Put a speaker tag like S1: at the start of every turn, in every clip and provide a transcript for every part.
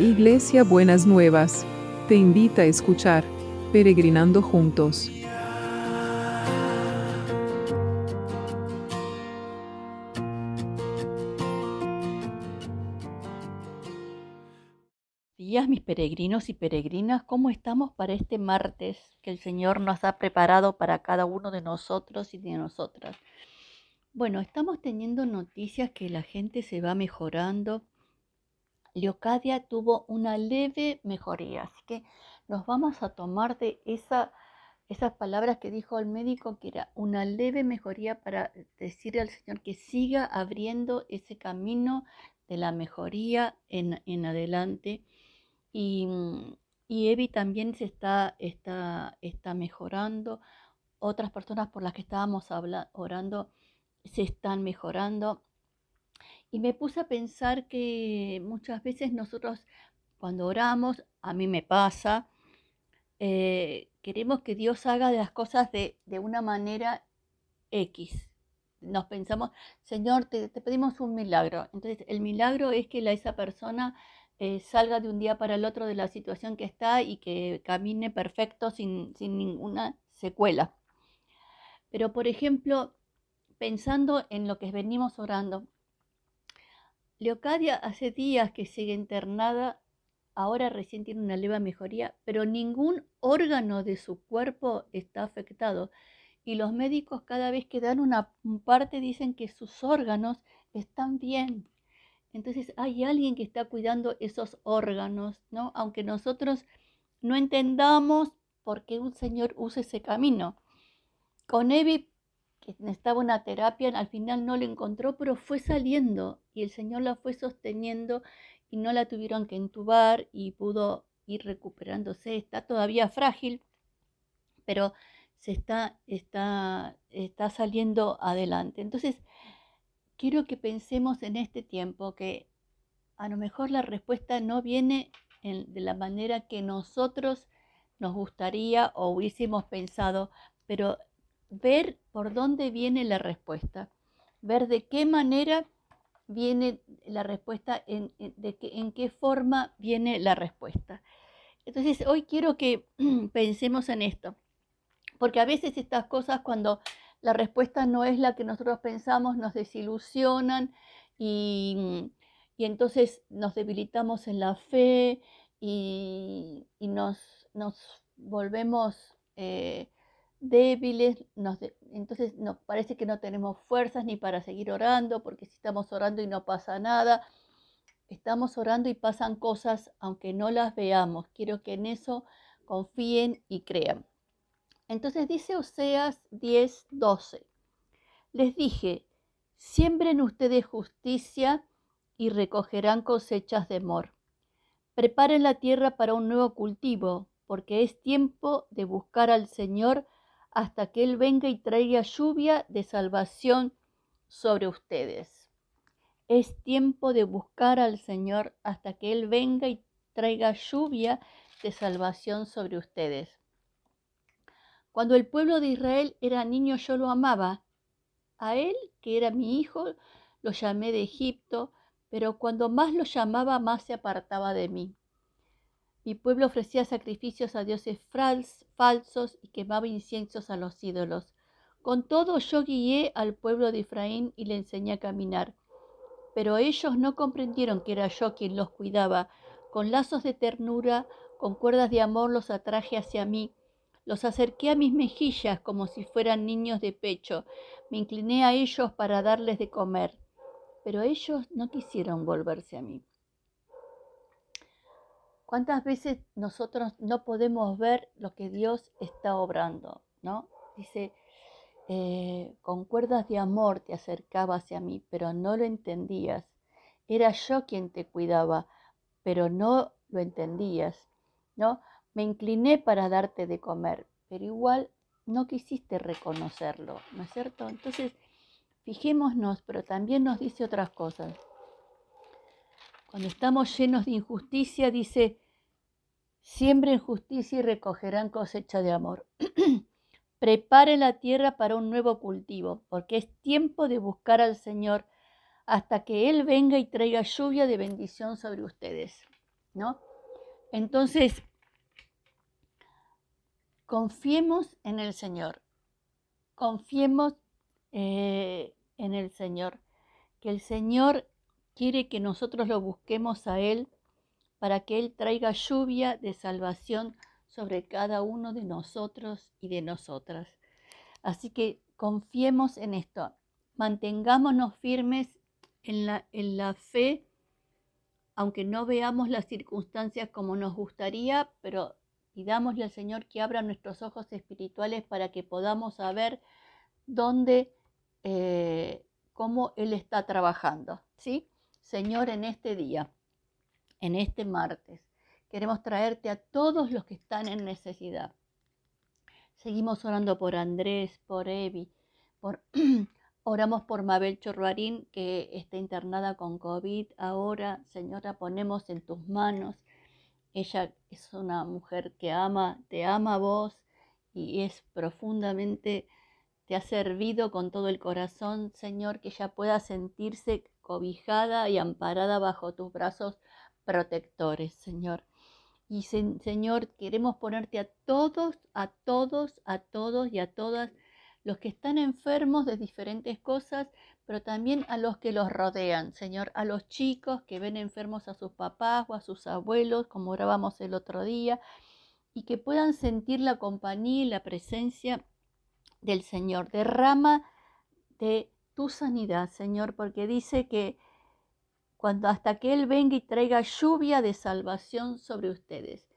S1: Iglesia Buenas Nuevas, te invita a escuchar Peregrinando Juntos.
S2: días, mis peregrinos y peregrinas, ¿cómo estamos para este martes que el Señor nos ha preparado para cada uno de nosotros y de nosotras? Bueno, estamos teniendo noticias que la gente se va mejorando. Leocadia tuvo una leve mejoría, así que nos vamos a tomar de esa, esas palabras que dijo el médico, que era una leve mejoría para decirle al Señor que siga abriendo ese camino de la mejoría en, adelante. Y, y Evi también se está, está, está mejorando. Otras personas por las que estábamos orando se están mejorando. Y me puse a pensar que muchas veces nosotros cuando oramos, a mí me pasa, eh, queremos que Dios haga las cosas de, de, una manera X. Nos pensamos, Señor, te, te, pedimos un milagro. Entonces, el milagro es que la, esa persona eh, salga de un día para el otro de la situación que está y que camine perfecto sin, sin ninguna secuela. Pero, por ejemplo, pensando en lo que venimos orando. Leocadia hace días que sigue internada, ahora recién tiene una leve mejoría, pero ningún órgano de su cuerpo está afectado. Y los médicos cada vez que dan una parte dicen que sus órganos están bien. Entonces hay alguien que está cuidando esos órganos, ¿no? Aunque nosotros no entendamos por qué un Señor usa ese camino. Con Evi que necesitaba una terapia, al final no lo encontró, pero fue saliendo y el Señor la fue sosteniendo y no la tuvieron que entubar y pudo ir recuperándose. Está todavía frágil, pero se está, está, está saliendo adelante. Entonces, quiero que pensemos en este tiempo que a lo mejor la respuesta no viene en, de la manera que nosotros nos gustaría o hubiésemos pensado, pero ver por dónde viene la respuesta, ver de qué manera viene la respuesta, en, qué forma viene la respuesta. Entonces, hoy quiero que pensemos en esto, porque a veces estas cosas cuando la respuesta no es la que nosotros pensamos, nos desilusionan y, y entonces nos debilitamos en la fe y, nos, volvemos... Eh, débiles, nos entonces nos parece que no tenemos fuerzas ni para seguir orando, porque si estamos orando y no pasa nada, estamos orando y pasan cosas aunque no las veamos. Quiero que en eso confíen y crean. Entonces dice Oseas 10, 12. Les dije, siembren ustedes justicia y recogerán cosechas de amor. Preparen la tierra para un nuevo cultivo, porque es tiempo de buscar al Señor hasta que Él venga y traiga lluvia de salvación sobre ustedes. Es tiempo de buscar al Señor hasta que Él venga y traiga lluvia de salvación sobre ustedes. Cuando el pueblo de Israel era niño yo lo amaba. A él, que era mi hijo, lo llamé de Egipto, pero cuando más lo llamaba, más se apartaba de mí. Mi pueblo ofrecía sacrificios a dioses falsos y quemaba inciensos a los ídolos. Con todo yo guié al pueblo de Efraín y le enseñé a caminar. Pero ellos no comprendieron que era yo quien los cuidaba. Con lazos de ternura, con cuerdas de amor los atraje hacia mí. Los acerqué a mis mejillas como si fueran niños de pecho. Me incliné a ellos para darles de comer. Pero ellos no quisieron volverse a mí. ¿Cuántas veces nosotros no podemos ver lo que Dios está obrando? ¿no? Dice, eh, con cuerdas de amor te acercabas hacia mí, pero no lo entendías. Era yo quien te cuidaba, pero no lo entendías. ¿no? Me incliné para darte de comer, pero igual no quisiste reconocerlo, ¿no es cierto? Entonces, fijémonos, pero también nos dice otras cosas. Cuando estamos llenos de injusticia, dice, siembren justicia y recogerán cosecha de amor. Preparen la tierra para un nuevo cultivo, porque es tiempo de buscar al Señor hasta que Él venga y traiga lluvia de bendición sobre ustedes. ¿no? Entonces, confiemos en el Señor, confiemos eh, en el Señor, que el Señor quiere que nosotros lo busquemos a Él para que Él traiga lluvia de salvación sobre cada uno de nosotros y de nosotras. Así que confiemos en esto, mantengámonos firmes en la, en la fe, aunque no veamos las circunstancias como nos gustaría, pero pidámosle al Señor que abra nuestros ojos espirituales para que podamos saber dónde, eh, cómo Él está trabajando. ¿sí? Señor, en este día, en este martes, queremos traerte a todos los que están en necesidad. Seguimos orando por Andrés, por Evi, por Oramos por Mabel Chorruarín, que está internada con COVID. Ahora, Señora, ponemos en tus manos. Ella es una mujer que ama, te ama a vos y es profundamente, te ha servido con todo el corazón, Señor, que ella pueda sentirse cobijada y amparada bajo tus brazos protectores, Señor. Y Señor, queremos ponerte a todos, a todos, a todos y a todas los que están enfermos de diferentes cosas, pero también a los que los rodean, Señor, a los chicos que ven enfermos a sus papás o a sus abuelos, como orábamos el otro día, y que puedan sentir la compañía y la presencia del Señor. Derrama de tu sanidad, Señor, porque dice que cuando hasta que Él venga y traiga lluvia de salvación sobre ustedes.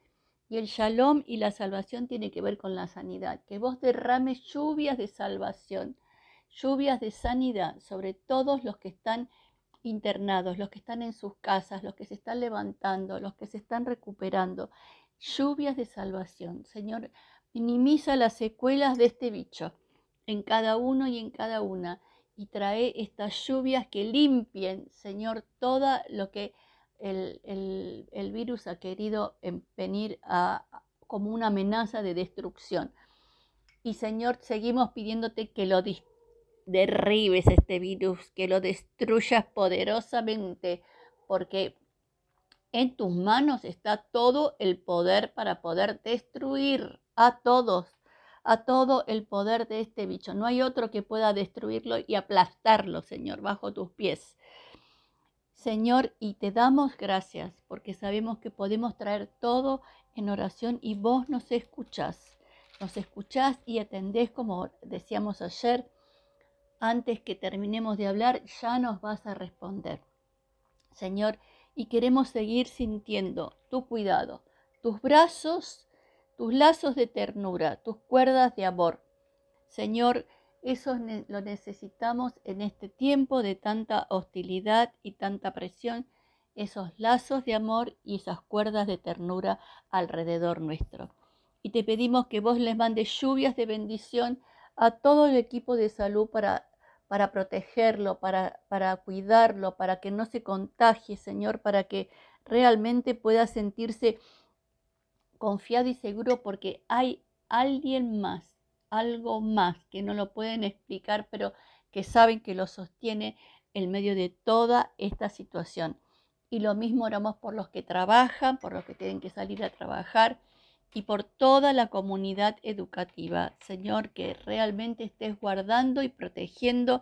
S2: Y el shalom y la salvación tiene que ver con la sanidad. Que vos derrames lluvias de salvación, lluvias de sanidad sobre todos los que están internados, los que están en sus casas, los que se están levantando, los que se están recuperando. Lluvias de salvación. Señor, minimiza las secuelas de este bicho en cada uno y en cada una y trae estas lluvias que limpien, Señor, todo lo que el, virus ha querido venir a, como una amenaza de destrucción. Y Señor, seguimos pidiéndote que lo derribes este virus, que lo destruyas poderosamente, porque en tus manos está todo el poder para poder destruir a todos, a todo el poder de este bicho. No hay otro que pueda destruirlo y aplastarlo, Señor, bajo tus pies. Señor, y te damos gracias porque sabemos que podemos traer todo en oración y vos nos escuchás. Nos escuchás y atendés como decíamos ayer. Antes que terminemos de hablar, ya nos vas a responder. Señor, y queremos seguir sintiendo tu cuidado, tus brazos, tus lazos de ternura, tus cuerdas de amor. Señor, eso lo necesitamos en este tiempo de tanta hostilidad y tanta presión, esos lazos de amor y esas cuerdas de ternura alrededor nuestro. Y te pedimos que vos les mandes lluvias de bendición a todo el equipo de salud para, para protegerlo, para, para cuidarlo, para que no se contagie, Señor, para que realmente pueda sentirse confiado y seguro porque hay alguien más algo más que no lo pueden explicar, pero que saben que lo sostiene en medio de toda esta situación. Y lo mismo oramos por los que trabajan, por los que tienen que salir a trabajar y por toda la comunidad educativa. Señor, que realmente estés guardando y protegiendo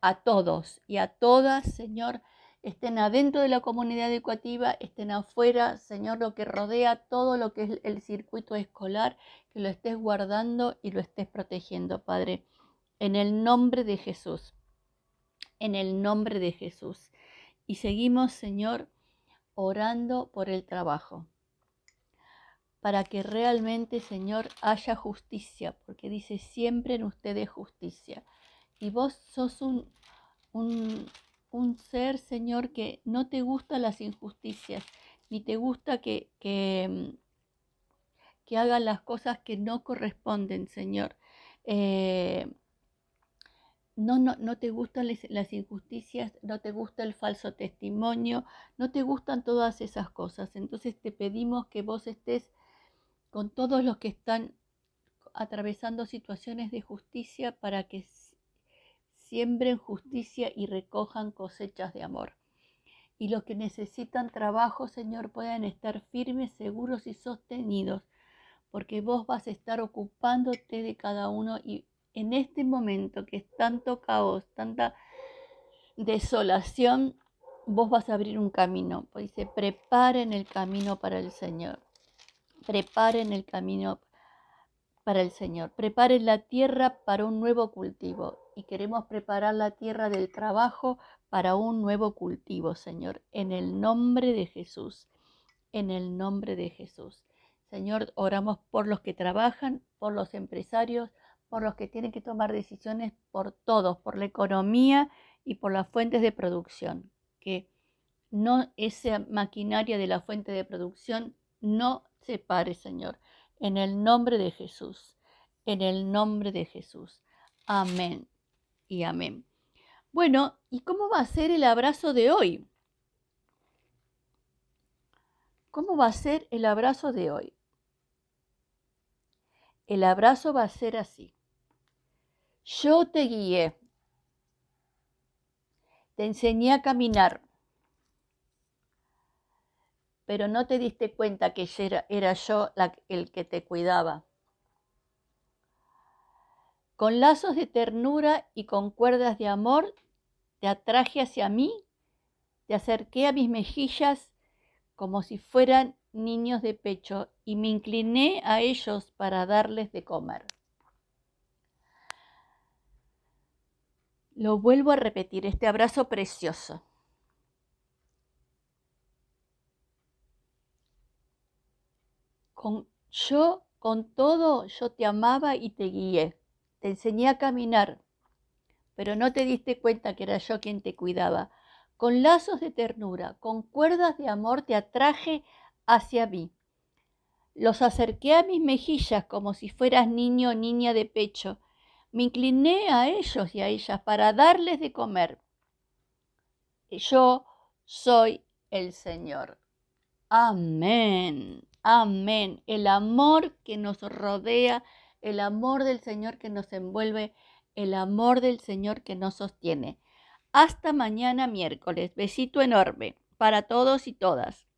S2: a todos y a todas, Señor, estén adentro de la comunidad educativa, estén afuera, Señor, lo que rodea todo lo que es el circuito escolar, que lo estés guardando y lo estés protegiendo, Padre, en el nombre de Jesús, en el nombre de Jesús. Y seguimos, Señor, orando por el trabajo, para que realmente, Señor, haya justicia, porque dice siempre en ustedes justicia. Y vos sos un, un, un ser, Señor, que no te gustan las injusticias, ni te gusta que, que, mm, hagan las cosas que no corresponden, Señor. Eh, no, no, no te gustan las injusticias, no te gusta el falso testimonio, no te gustan todas esas cosas. Entonces te pedimos que vos estés con todos los que están atravesando situaciones de justicia para que siembren justicia y recojan cosechas de amor. y los que necesitan trabajo, Señor, puedan estar firmes, seguros y sostenidos, porque vos vas a estar ocupándote de cada uno y en este momento que es tanto caos, tanta desolación, vos vas a abrir un camino. Pues dice, preparen el camino para el Señor. Preparen el camino para el Señor. Preparen la tierra para un nuevo cultivo. Y queremos preparar la tierra del trabajo para un nuevo cultivo, Señor. En el nombre de Jesús. En el nombre de Jesús. Señor, oramos por los que trabajan, por los empresarios, por los que tienen que tomar decisiones, por todos, por la economía y por las fuentes de producción. Que no esa maquinaria de la fuente de producción no se pare, Señor. En el nombre de Jesús. En el nombre de Jesús. Amén amén. Bueno, ¿y cómo va a ser el abrazo de hoy? ¿Cómo va a ser el abrazo de hoy? El abrazo va a ser así. Yo te guié. Te enseñé a caminar. Pero no te diste cuenta que era, yo el que te cuidaba. Con lazos de ternura y con cuerdas de amor te atraje hacia mí, te acerqué a mis mejillas como si fueran niños de pecho y me incliné a ellos para darles de comer. Lo vuelvo a repetir, este abrazo precioso. Con, yo, con todo, yo te amaba y te guié. Te enseñé a caminar, pero no te diste cuenta que era yo quien te cuidaba. Con lazos de ternura, con cuerdas de amor te atraje hacia mí. Los acerqué a mis mejillas como si fueras niño o niña de pecho me incliné a ellos y a ellas para darles de comer. Yo soy el Señor. Amén, amén. El amor que nos rodea, el amor del Señor que nos envuelve, el amor del Señor que nos sostiene. Hasta mañana miércoles. Besito enorme para todos y todas.